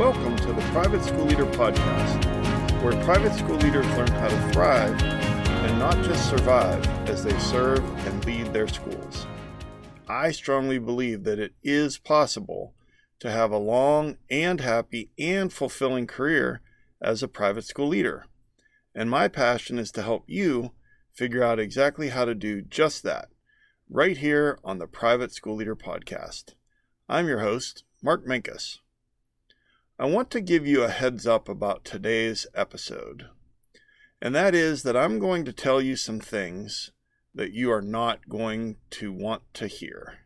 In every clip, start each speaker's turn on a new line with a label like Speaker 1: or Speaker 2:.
Speaker 1: Welcome to the Private School Leader Podcast, where private school leaders learn how to thrive and not just survive as they serve and lead their schools. I strongly believe that it is possible to have a long and happy and fulfilling career as a private school leader. And my passion is to help you figure out exactly how to do just that right here on the Private School Leader Podcast. I'm your host, Mark Minkus. I want to give you a heads up about today's episode, and that is that I'm going to tell you some things that you are not going to want to hear.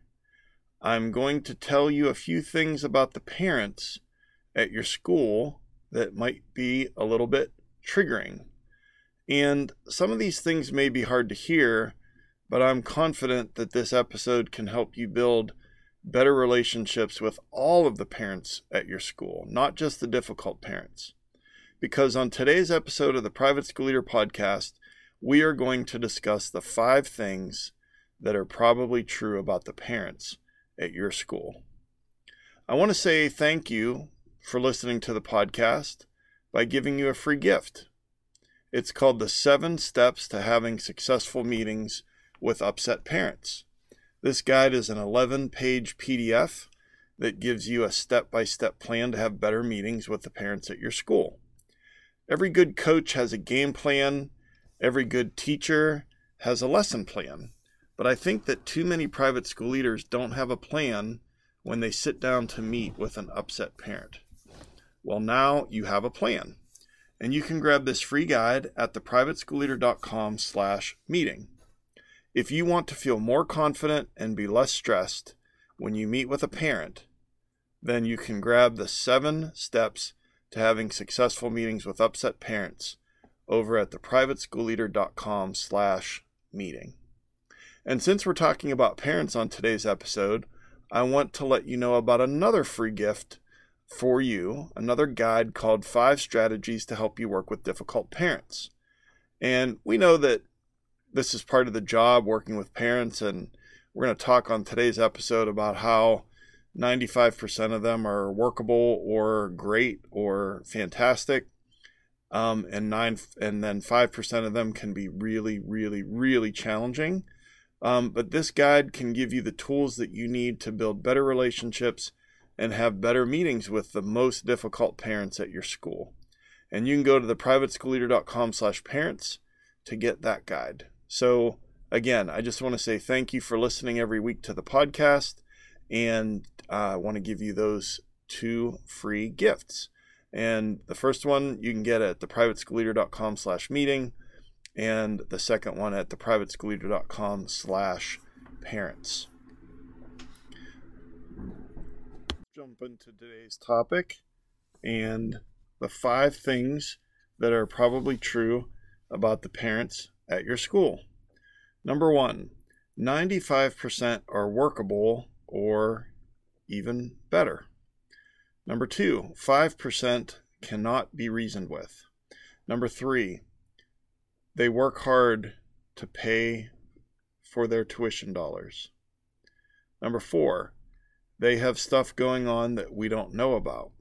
Speaker 1: I'm going to tell you a few things about the parents at your school that might be a little bit triggering. And some of these things may be hard to hear, but I'm confident that this episode can help you build better relationships with all of the parents at your school, not just the difficult parents. Because on today's episode of the Private School Leader Podcast, we are going to discuss the five things that are probably true about the parents at your school. I want to say thank you for listening to the podcast by giving you a free gift. It's called The Seven Steps to Having Successful Meetings with Upset Parents. This guide is an 11 page PDF that gives you a step by step plan to have better meetings with the parents at your school. Every good coach has a game plan, every good teacher has a lesson plan. But I think that too many private school leaders don't have a plan when they sit down to meet with an upset parent. Well, now you have a plan. And you can grab this free guide at theprivateschoolleader.com slash meeting. If you want to feel more confident and be less stressed when you meet with a parent, then you can grab the seven steps to having successful meetings with upset parents over at theprivateschoolleader.com slash meeting. And since we're talking about parents on today's episode, I want to let you know about another free gift for you, another guide called Five Strategies to Help You Work with Difficult Parents. And we know that this is part of the job working with parents, and we're going to talk on today's episode about how 95% of them are workable or great or fantastic. Um, and nine and then five percent of them can be really, really, really challenging. Um, but this guide can give you the tools that you need to build better relationships and have better meetings with the most difficult parents at your school. And you can go to theprivateschoolleader.com slash parents to get that guide. So again, I just want to say thank you for listening every week to the podcast. And uh, I want to give you those two free gifts. And the first one you can get at theprivateschoolleader.com slash meeting and the second one at theprivateschoolleader.com slash parents. Jump into today's topic and the five things that are probably true about the parents at your school. Number one, 95% are workable or even better. Number two, 5% cannot be reasoned with. Number three, they work hard to pay for their tuition dollars. Number four, they have stuff going on that we don't know about.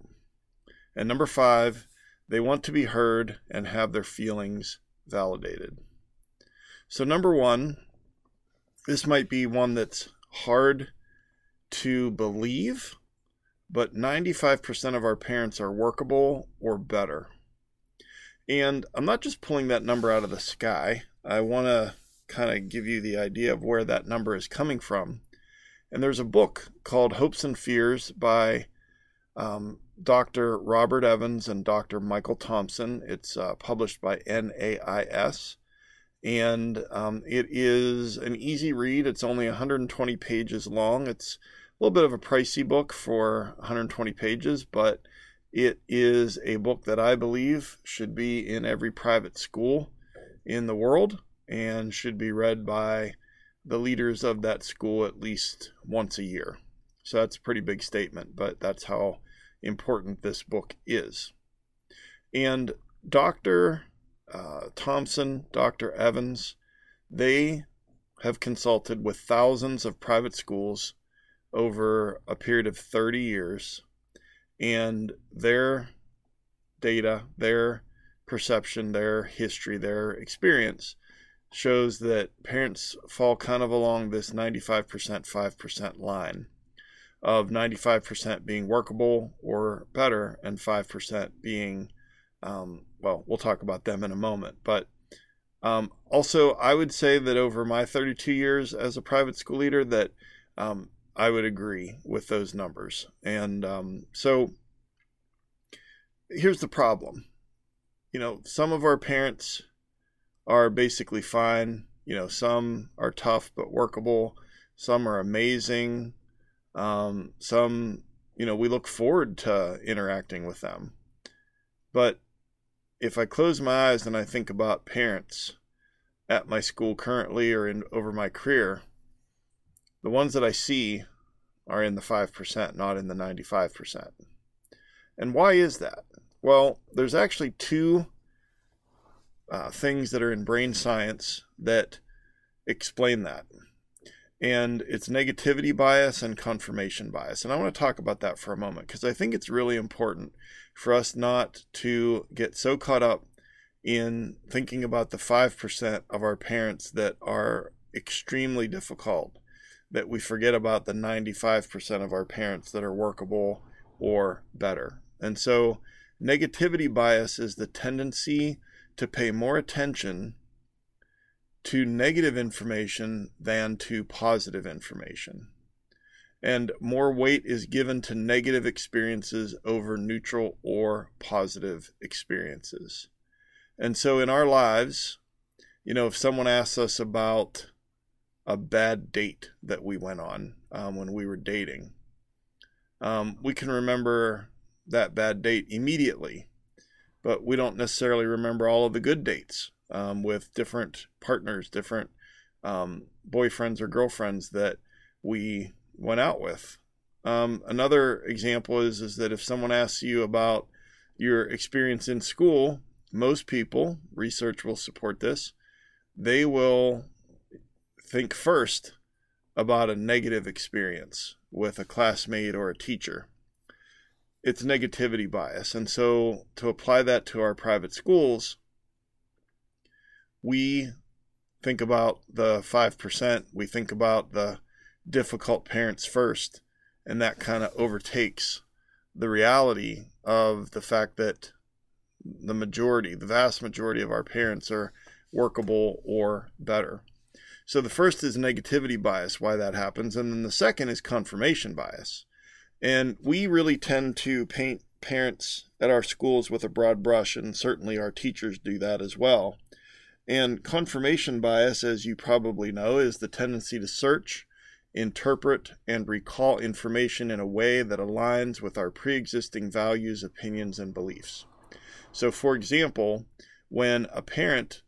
Speaker 1: And number five, they want to be heard and have their feelings validated. So, number one, this might be one that's hard to believe, but 95% of our parents are workable or better. And I'm not just pulling that number out of the sky. I want to kind of give you the idea of where that number is coming from. And there's a book called Hopes and Fears by um, Dr. Robert Evans and Dr. Michael Thompson. It's uh, published by NAIS. And um, it is an easy read. It's only 120 pages long. It's a little bit of a pricey book for 120 pages, but it is a book that I believe should be in every private school in the world and should be read by the leaders of that school at least once a year. So that's a pretty big statement, but that's how important this book is. And Dr. Uh, Thompson, Dr. Evans, they have consulted with thousands of private schools over a period of 30 years and their data, their perception, their history, their experience shows that parents fall kind of along this 95% 5% line of 95% being workable or better and 5% being um, well we'll talk about them in a moment but um, also i would say that over my 32 years as a private school leader that um, i would agree with those numbers and um, so here's the problem you know some of our parents are basically fine. You know, some are tough but workable. Some are amazing. Um, some, you know, we look forward to interacting with them. But if I close my eyes and I think about parents at my school currently or in over my career, the ones that I see are in the 5%, not in the 95%. And why is that? Well, there's actually two uh, things that are in brain science that explain that. And it's negativity bias and confirmation bias. And I want to talk about that for a moment because I think it's really important for us not to get so caught up in thinking about the 5% of our parents that are extremely difficult that we forget about the 95% of our parents that are workable or better. And so, negativity bias is the tendency to pay more attention to negative information than to positive information. And more weight is given to negative experiences over neutral or positive experiences. And so in our lives, you know, if someone asks us about a bad date that we went on um, when we were dating, um, we can remember that bad date immediately but we don't necessarily remember all of the good dates um, with different partners, different um, boyfriends or girlfriends that we went out with. Um, another example is is that if someone asks you about your experience in school, most people, research will support this, they will think first about a negative experience with a classmate or a teacher it's negativity bias. And so to apply that to our private schools, we think about the 5%, we think about the difficult parents first, and that kind of overtakes the reality of the fact that the majority, the vast majority of our parents are workable or better. So the first is negativity bias, why that happens, and then the second is confirmation bias. And we really tend to paint parents at our schools with a broad brush, and certainly our teachers do that as well. And confirmation bias, as you probably know, is the tendency to search, interpret, and recall information in a way that aligns with our pre existing values, opinions, and beliefs. So, for example, when a parent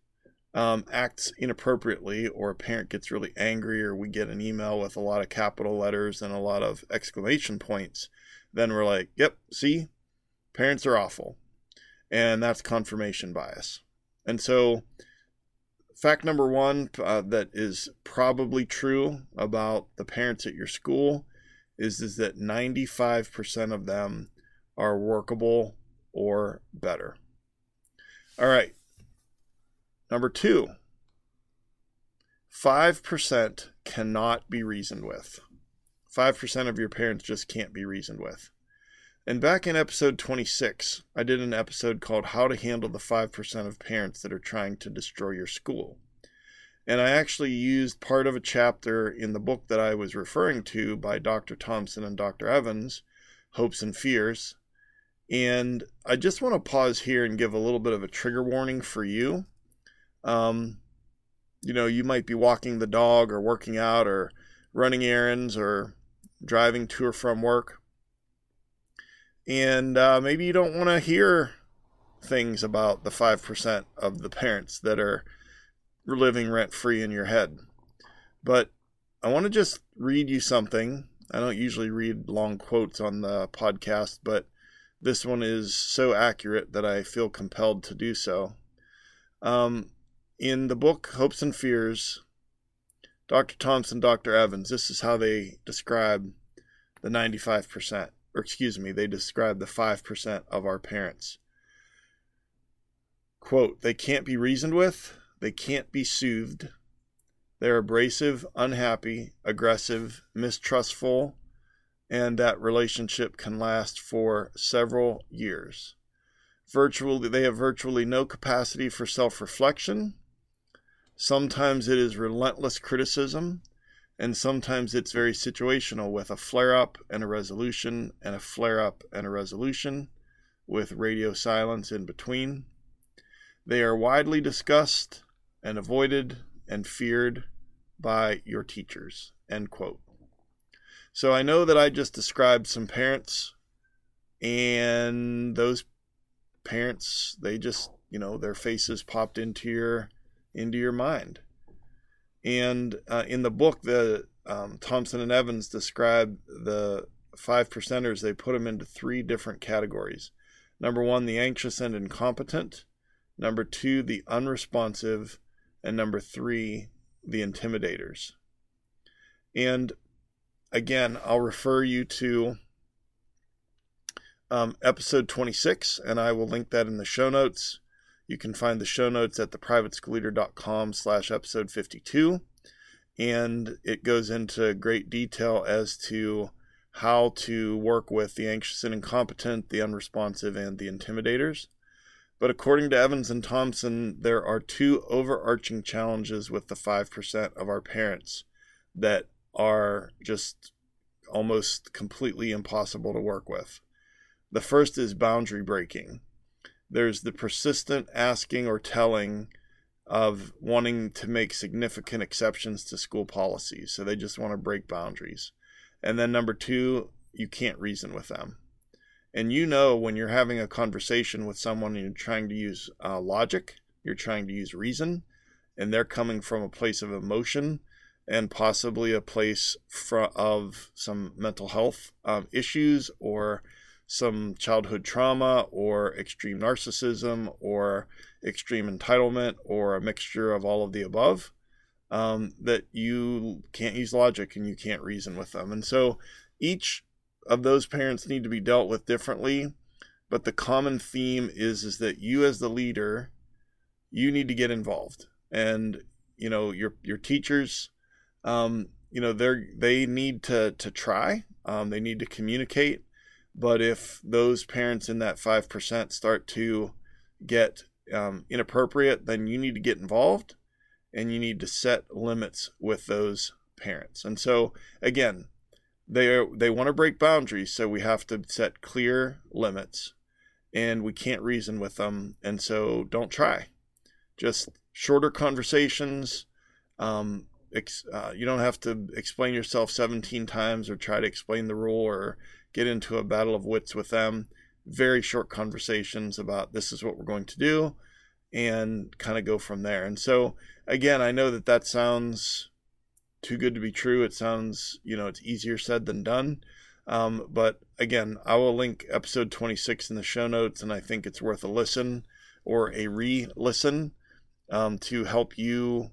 Speaker 1: um, acts inappropriately or a parent gets really angry or we get an email with a lot of capital letters and a lot of exclamation points, then we're like, yep, see, parents are awful. And that's confirmation bias. And so, fact number one uh, that is probably true about the parents at your school is, is that 95% of them are workable or better. All right, Number two, 5% cannot be reasoned with. 5% of your parents just can't be reasoned with. And back in episode 26, I did an episode called How to Handle the 5% of Parents That Are Trying to Destroy Your School. And I actually used part of a chapter in the book that I was referring to by Dr. Thompson and Dr. Evans, Hopes and Fears. And I just want to pause here and give a little bit of a trigger warning for you um, you know, you might be walking the dog or working out or running errands or driving to or from work. And uh, maybe you don't want to hear things about the 5% of the parents that are living rent free in your head. But I want to just read you something. I don't usually read long quotes on the podcast, but this one is so accurate that I feel compelled to do so. Um, in the book Hopes and Fears, Dr. Thompson, Dr. Evans, this is how they describe the 95%. Or excuse me, they describe the 5% of our parents. Quote, they can't be reasoned with, they can't be soothed. They're abrasive, unhappy, aggressive, mistrustful, and that relationship can last for several years. Virtually, they have virtually no capacity for self reflection. Sometimes it is relentless criticism, and sometimes it's very situational with a flare up and a resolution, and a flare up and a resolution with radio silence in between. They are widely discussed and avoided and feared by your teachers. End quote. So I know that I just described some parents, and those parents, they just, you know, their faces popped into your into your mind. And uh, in the book, the um, Thompson and Evans describe the five percenters. They put them into three different categories. Number one, the anxious and incompetent. Number two, the unresponsive. And number three, the intimidators. And again, I'll refer you to um, episode 26, and I will link that in the show notes. You can find the show notes at theprivateschoolleader.com slash episode 52. And it goes into great detail as to how to work with the anxious and incompetent, the unresponsive, and the intimidators. But according to Evans and Thompson, there are two overarching challenges with the 5% of our parents that are just almost completely impossible to work with. The first is boundary breaking. There's the persistent asking or telling of wanting to make significant exceptions to school policies. So they just want to break boundaries. And then number two, you can't reason with them. And you know when you're having a conversation with someone and you're trying to use uh, logic, you're trying to use reason, and they're coming from a place of emotion and possibly a place for, of some mental health um, issues or some childhood trauma or extreme narcissism or extreme entitlement or a mixture of all of the above um, that you can't use logic and you can't reason with them. And so each of those parents need to be dealt with differently but the common theme is is that you as the leader you need to get involved. And you know your your teachers um, you know they're they need to to try um, they need to communicate but if those parents in that 5% start to get um, inappropriate then you need to get involved and you need to set limits with those parents. And so again they they want to break boundaries so we have to set clear limits and we can't reason with them. And so don't try. Just shorter conversations um, ex, uh, you don't have to explain yourself 17 times or try to explain the rule or get into a battle of wits with them very short conversations about this is what we're going to do and kind of go from there and so again i know that that sounds too good to be true. It sounds, you know, it's easier said than done. Um, but again, I will link episode 26 in the show notes, and I think it's worth a listen or a re listen um, to help you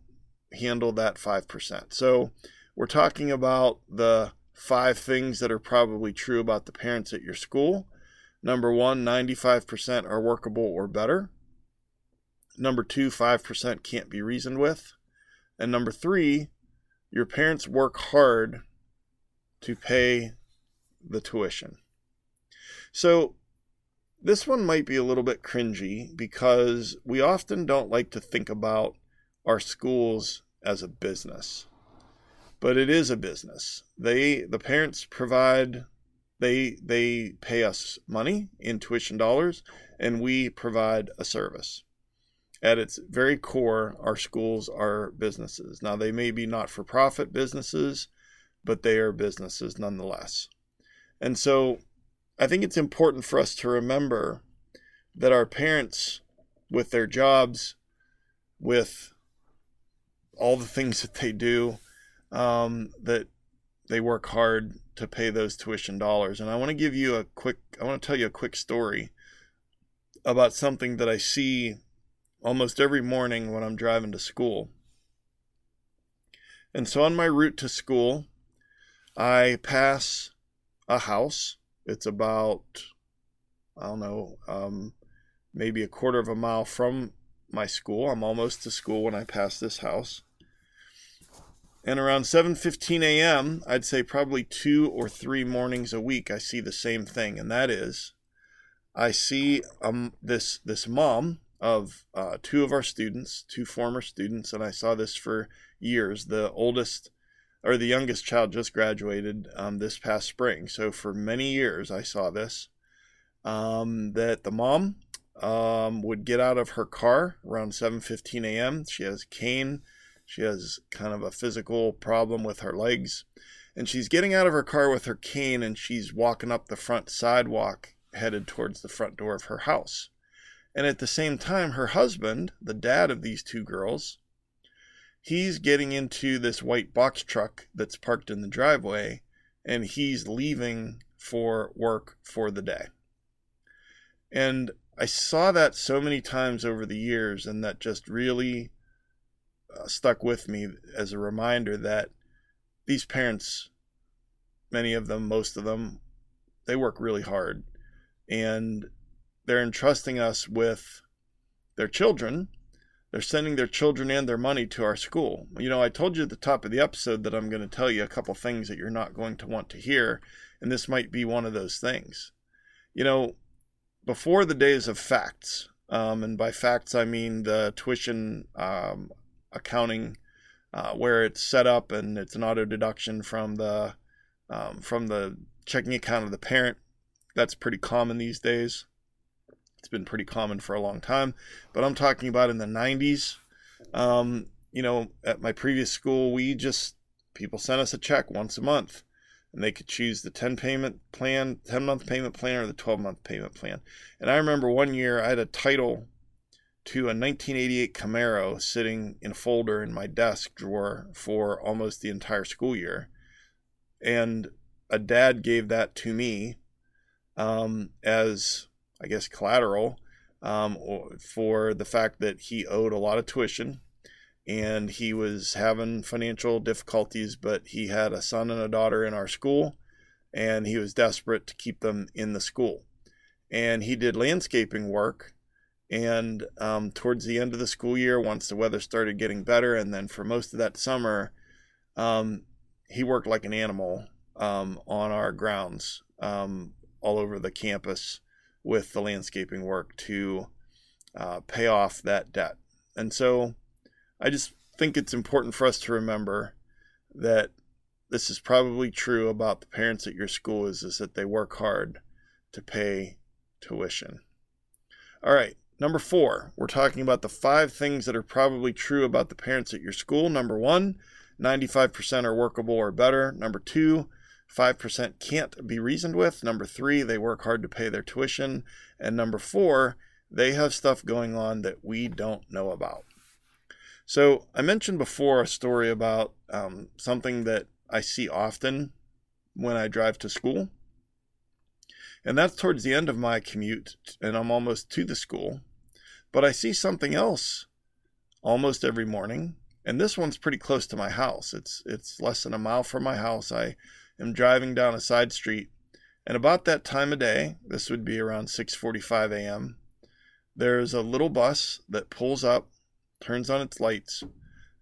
Speaker 1: handle that 5%. So, we're talking about the five things that are probably true about the parents at your school. Number one, 95% are workable or better. Number two, 5% can't be reasoned with. And number three, your parents work hard to pay the tuition. So, this one might be a little bit cringy because we often don't like to think about our schools as a business. But it is a business. They the parents provide they they pay us money in tuition dollars and we provide a service at its very core, our schools are businesses. Now, they may be not for profit businesses, but they are businesses nonetheless. And so I think it's important for us to remember that our parents, with their jobs, with all the things that they do, um, that they work hard to pay those tuition dollars. And I want to give you a quick, I want to tell you a quick story about something that I see almost every morning when I'm driving to school. And so on my route to school, I pass a house It's about, I don't know, um, maybe a quarter of a mile from my school. I'm almost to school when I pass this house. And around 7:15 a.m., I'd say probably two or three mornings a week, I see the same thing, and that is, I see um this this mom of uh, two of our students, two former students, and I saw this for years. The oldest or the youngest child just graduated um, this past spring, so for many years I saw this. Um, that the mom um, would get out of her car around 7:15 a.m. She has a cane she has kind of a physical problem with her legs. And she's getting out of her car with her cane and she's walking up the front sidewalk headed towards the front door of her house. And at the same time, her husband, the dad of these two girls, he's getting into this white box truck that's parked in the driveway and he's leaving for work for the day. And I saw that so many times over the years, and that just really uh, stuck with me as a reminder that these parents, many of them, most of them, they work really hard and they're entrusting us with their children. They're sending their children and their money to our school. You know, I told you at the top of the episode that I'm going to tell you a couple things that you're not going to want to hear, and this might be one of those things. You know, before the days of FACTS, um, and by FACTS I mean the tuition um, accounting uh, where it's set up and it's an auto deduction from the um, from the checking account of the parent. That's pretty common these days. It's been pretty common for a long time, but I'm talking about in the 90s. Um, you know, at my previous school, we just people sent us a check once a month, and they could choose the 10 payment plan, 10 month payment plan, or the 12 month payment plan. And I remember one year I had a title to a 1988 Camaro sitting in a folder in my desk drawer for almost the entire school year. And a dad gave that to me um, as, I guess, collateral um, for the fact that he owed a lot of tuition and he was having financial difficulties, but he had a son and a daughter in our school and he was desperate to keep them in the school. And he did landscaping work and um, towards the end of the school year, once the weather started getting better, and then for most of that summer, um, he worked like an animal um, on our grounds um, all over the campus with the landscaping work to uh, pay off that debt. And so I just think it's important for us to remember that this is probably true about the parents at your school is, is that they work hard to pay tuition. All right. Number four, we're talking about the five things that are probably true about the parents at your school. Number one, 95% are workable or better. Number two, 5% can't be reasoned with. Number three, they work hard to pay their tuition. And number four, they have stuff going on that we don't know about. So, I mentioned before a story about um, something that I see often when I drive to school. And that's towards the end of my commute, and I'm almost to the school. But I see something else almost every morning, and this one's pretty close to my house. It's it's less than a mile from my house. I am driving down a side street, and about that time of day, this would be around 6:45 a.m. There's a little bus that pulls up, turns on its lights,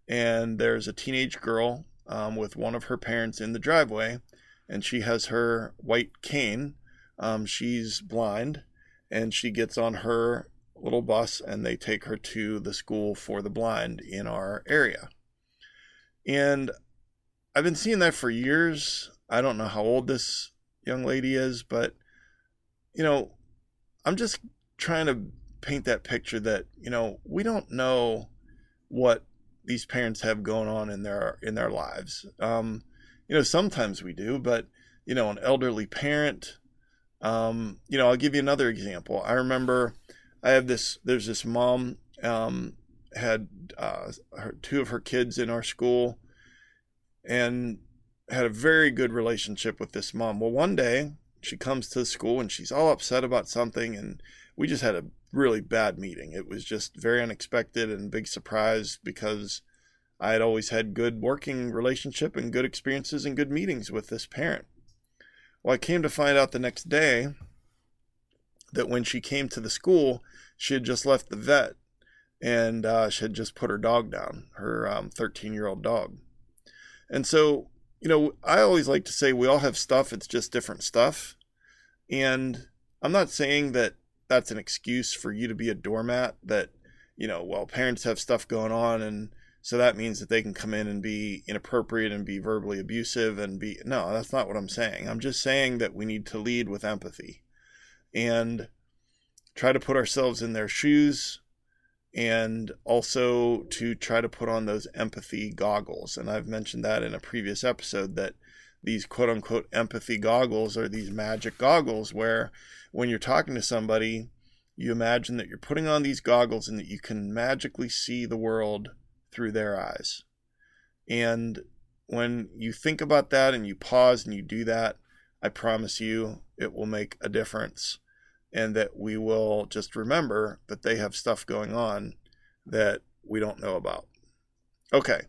Speaker 1: and there's a teenage girl um, with one of her parents in the driveway, and she has her white cane. Um, she's blind, and she gets on her little bus and they take her to the school for the blind in our area. And I've been seeing that for years. I don't know how old this young lady is, but you know, I'm just trying to paint that picture that, you know, we don't know what these parents have going on in their in their lives. Um, you know, sometimes we do, but you know, an elderly parent. Um, you know, I'll give you another example. I remember I have this. There's this mom um, had uh, her, two of her kids in our school, and had a very good relationship with this mom. Well, one day she comes to the school and she's all upset about something, and we just had a really bad meeting. It was just very unexpected and big surprise because I had always had good working relationship and good experiences and good meetings with this parent. Well, I came to find out the next day that when she came to the school, she had just left the vet and uh, she had just put her dog down, her 13 um, year old dog. And so, you know, I always like to say we all have stuff, it's just different stuff. And I'm not saying that that's an excuse for you to be a doormat, that, you know, well, parents have stuff going on and so that means that they can come in and be inappropriate and be verbally abusive and be no, that's not what I'm saying. I'm just saying that we need to lead with empathy and try to put ourselves in their shoes and also to try to put on those empathy goggles. And I've mentioned that in a previous episode that these quote unquote empathy goggles are these magic goggles where when you're talking to somebody, you imagine that you're putting on these goggles and that you can magically see the world through their eyes. And when you think about that and you pause and you do that, I promise you it will make a difference and that we will just remember that they have stuff going on that we don't know about. Okay,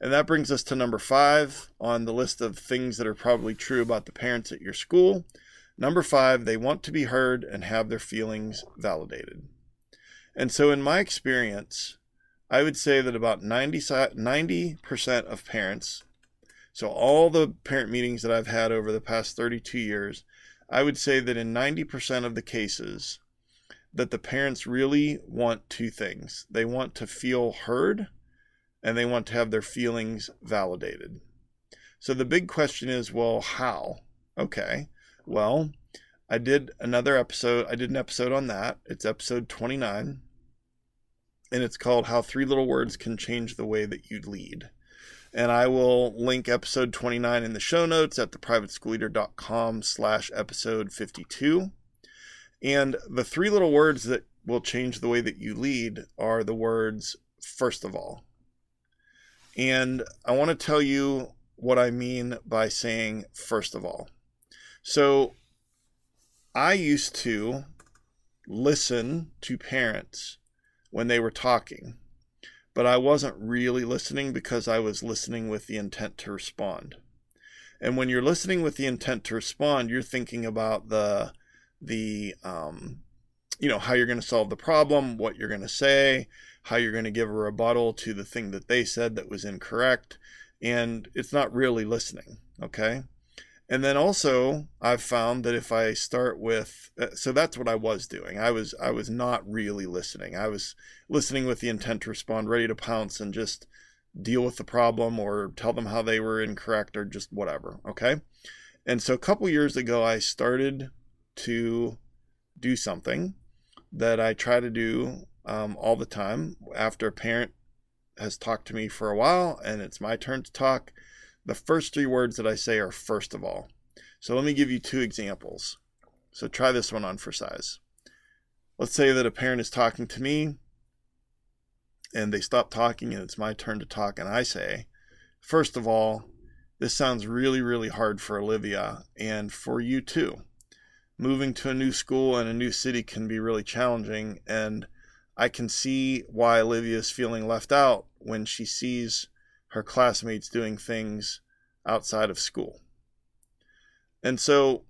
Speaker 1: and that brings us to number five on the list of things that are probably true about the parents at your school. Number five, they want to be heard and have their feelings validated. And so, in my experience, I would say that about 90, 90% of parents, so all the parent meetings that I've had over the past 32 years, I would say that in 90% of the cases, that the parents really want two things. They want to feel heard and they want to have their feelings validated. So the big question is, well, how? Okay. Well, I did another episode. I did an episode on that. It's episode 29. And it's called How Three Little Words Can Change the Way That You Lead and I will link episode 29 in the show notes at theprivateschoolleader.com slash episode 52. And the three little words that will change the way that you lead are the words, first of all. And I want to tell you what I mean by saying, first of all. So I used to listen to parents when they were talking but I wasn't really listening because I was listening with the intent to respond. And when you're listening with the intent to respond, you're thinking about the the um, you know how you're going to solve the problem, what you're going to say, how you're going to give a rebuttal to the thing that they said that was incorrect, and it's not really listening. Okay, and then also I've found that if I start with uh, so that's what I was doing. I was I was not really listening. I was listening with the intent to respond, ready to pounce and just deal with the problem or tell them how they were incorrect or just whatever, okay? And so a couple years ago I started to do something that I try to do um, all the time after a parent has talked to me for a while and it's my turn to talk the first three words that I say are first of all. So let me give you two examples. So try this one on for size. Let's say that a parent is talking to me and they stop talking and it's my turn to talk and I say, first of all, this sounds really, really hard for Olivia and for you too. Moving to a new school and a new city can be really challenging, and I can see why Olivia is feeling left out when she sees her classmates doing things outside of school. And so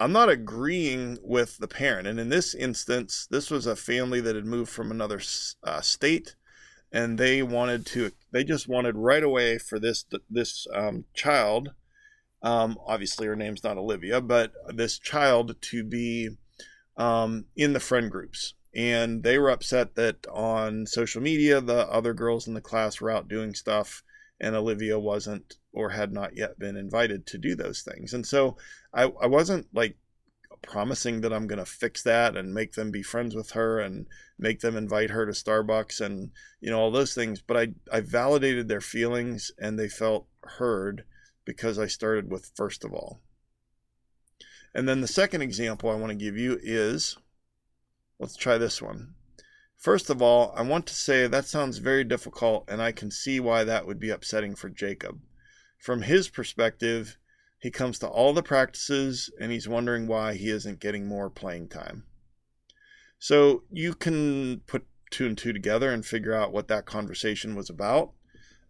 Speaker 1: I'm not agreeing with the parent. And in this instance, this was a family that had moved from another uh, state and they wanted to they just wanted right away for this this um, child um, obviously her name's not olivia but this child to be um, in the friend groups and they were upset that on social media the other girls in the class were out doing stuff and Olivia wasn't or had not yet been invited to do those things. And so I, I wasn't like promising that I'm going to fix that and make them be friends with her and make them invite her to Starbucks and you know all those things but I I validated their feelings and they felt heard because I started with first of all. And then the second example I want to give you is let's try this one. First of all, I want to say that sounds very difficult, and I can see why that would be upsetting for Jacob. From his perspective, he comes to all the practices and he's wondering why he isn't getting more playing time. So you can put two and two together and figure out what that conversation was about.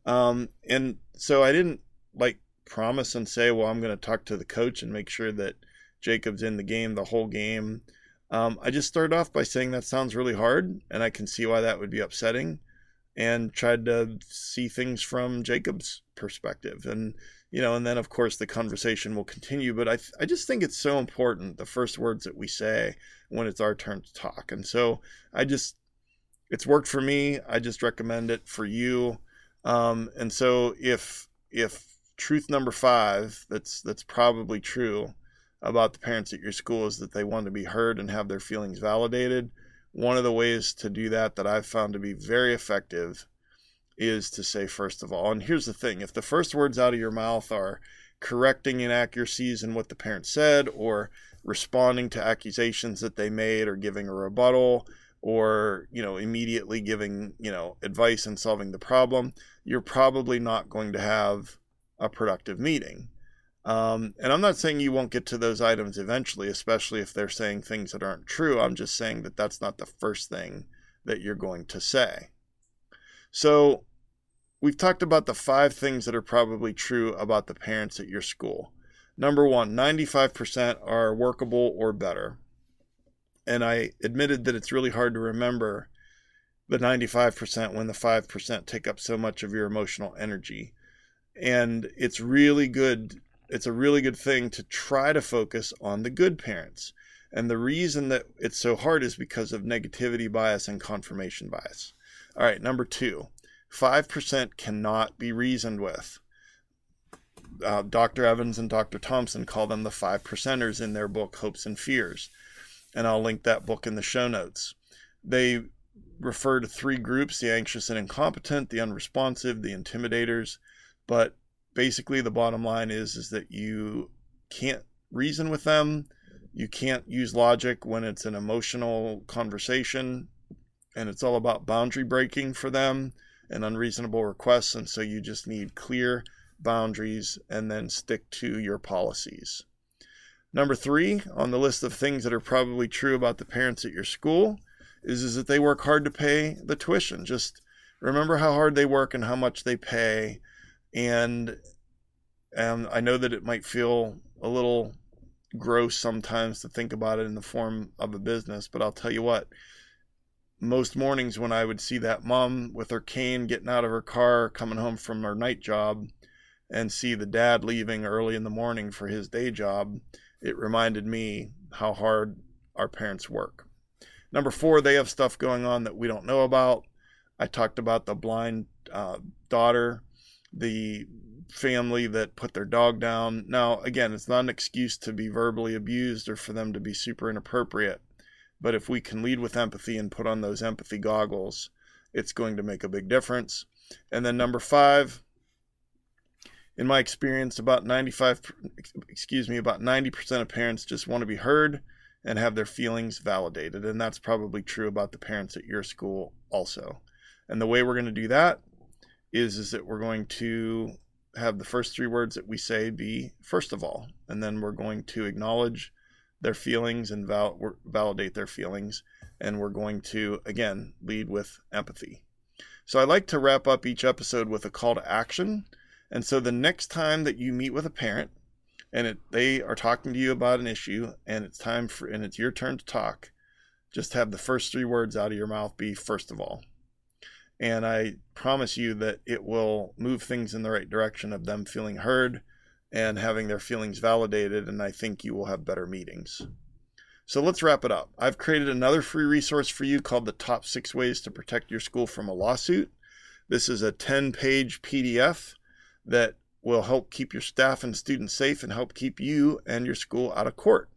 Speaker 1: Um, and so I didn't like promise and say, well, I'm going to talk to the coach and make sure that Jacob's in the game the whole game. Um, I just started off by saying that sounds really hard, and I can see why that would be upsetting, and tried to see things from Jacob's perspective. And, you know, and then of course the conversation will continue. But I, I just think it's so important the first words that we say when it's our turn to talk. And so I just, it's worked for me. I just recommend it for you. Um, and so if, if truth number five, that's, that's probably true about the parents at your school is that they want to be heard and have their feelings validated. One of the ways to do that that I've found to be very effective is to say, first of all, and here's the thing if the first words out of your mouth are correcting inaccuracies in what the parent said, or responding to accusations that they made, or giving a rebuttal, or you know immediately giving you know advice and solving the problem you're probably not going to have a productive meeting um, and I'm not saying you won't get to those items eventually, especially if they're saying things that aren't true. I'm just saying that that's not the first thing that you're going to say. So, we've talked about the five things that are probably true about the parents at your school. Number one, 95% are workable or better. And I admitted that it's really hard to remember the 95% when the 5% take up so much of your emotional energy. And it's really good it's a really good thing to try to focus on the good parents. And the reason that it's so hard is because of negativity bias and confirmation bias. All right, number two 5% cannot be reasoned with. Uh, Dr. Evans and Dr. Thompson call them the five percenters in their book, Hopes and Fears. And I'll link that book in the show notes. They refer to three groups the anxious and incompetent, the unresponsive, the intimidators. But basically the bottom line is is that you can't reason with them. You can't use logic when it's an emotional conversation and it's all about boundary breaking for them and unreasonable requests and so you just need clear boundaries and then stick to your policies. Number three on the list of things that are probably true about the parents at your school is, is that they work hard to pay the tuition. Just remember how hard they work and how much they pay and and I know that it might feel a little gross sometimes to think about it in the form of a business, but I'll tell you what. Most mornings when I would see that mom with her cane getting out of her car, coming home from her night job, and see the dad leaving early in the morning for his day job, it reminded me how hard our parents work. Number four, they have stuff going on that we don't know about. I talked about the blind uh, daughter the family that put their dog down. Now, again, it's not an excuse to be verbally abused or for them to be super inappropriate. But if we can lead with empathy and put on those empathy goggles, it's going to make a big difference. And then number five, in my experience, about 95, excuse me, about 90% of parents just want to be heard and have their feelings validated. And that's probably true about the parents at your school also. And the way we're going to do that is is that we're going to have the first three words that we say be first of all, and then we're going to acknowledge their feelings and val- validate their feelings, and we're going to again lead with empathy. So I like to wrap up each episode with a call to action. And so the next time that you meet with a parent and it, they are talking to you about an issue and it's time for and it's your turn to talk, just have the first three words out of your mouth be first of all. And I promise you that it will move things in the right direction of them feeling heard and having their feelings validated. And I think you will have better meetings. So let's wrap it up. I've created another free resource for you called The Top Six Ways to Protect Your School from a Lawsuit. This is a 10 page PDF that will help keep your staff and students safe and help keep you and your school out of court.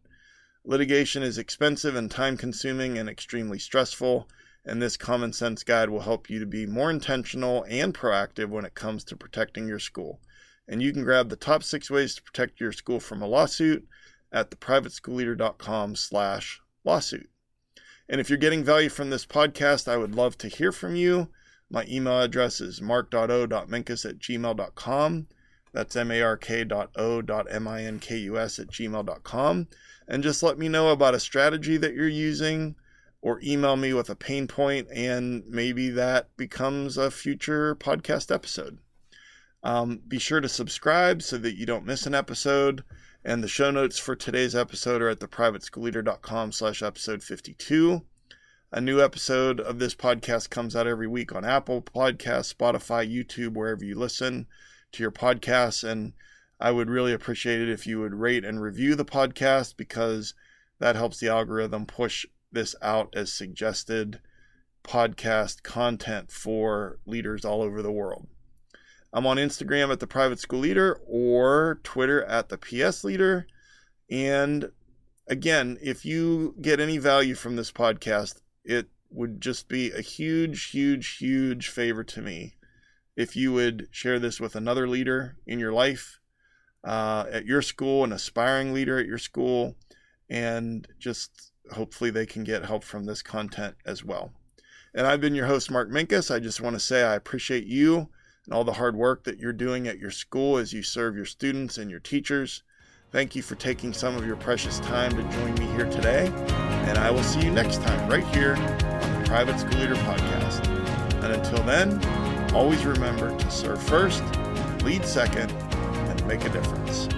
Speaker 1: Litigation is expensive and time consuming and extremely stressful and this common sense guide will help you to be more intentional and proactive when it comes to protecting your school. And you can grab the top six ways to protect your school from a lawsuit at theprivateschoolleader.com slash lawsuit. And if you're getting value from this podcast, I would love to hear from you. My email address is mark.o.minkus at gmail.com. That's M-A-R-K.O.M-I-N-K-U-S at gmail.com. And just let me know about a strategy that you're using or email me with a pain point, and maybe that becomes a future podcast episode. Um, be sure to subscribe so that you don't miss an episode. And the show notes for today's episode are at theprivateschoolleader.com slash episode 52. A new episode of this podcast comes out every week on Apple Podcasts, Spotify, YouTube, wherever you listen to your podcasts. And I would really appreciate it if you would rate and review the podcast because that helps the algorithm push this out as suggested podcast content for leaders all over the world. I'm on Instagram at the Private School Leader or Twitter at the PS Leader. And again, if you get any value from this podcast, it would just be a huge, huge, huge favor to me if you would share this with another leader in your life, uh, at your school, an aspiring leader at your school, and just hopefully they can get help from this content as well. And I've been your host, Mark Minkus. I just want to say I appreciate you and all the hard work that you're doing at your school as you serve your students and your teachers. Thank you for taking some of your precious time to join me here today. And I will see you next time right here on the Private School Leader Podcast. And until then, always remember to serve first, lead second, and make a difference.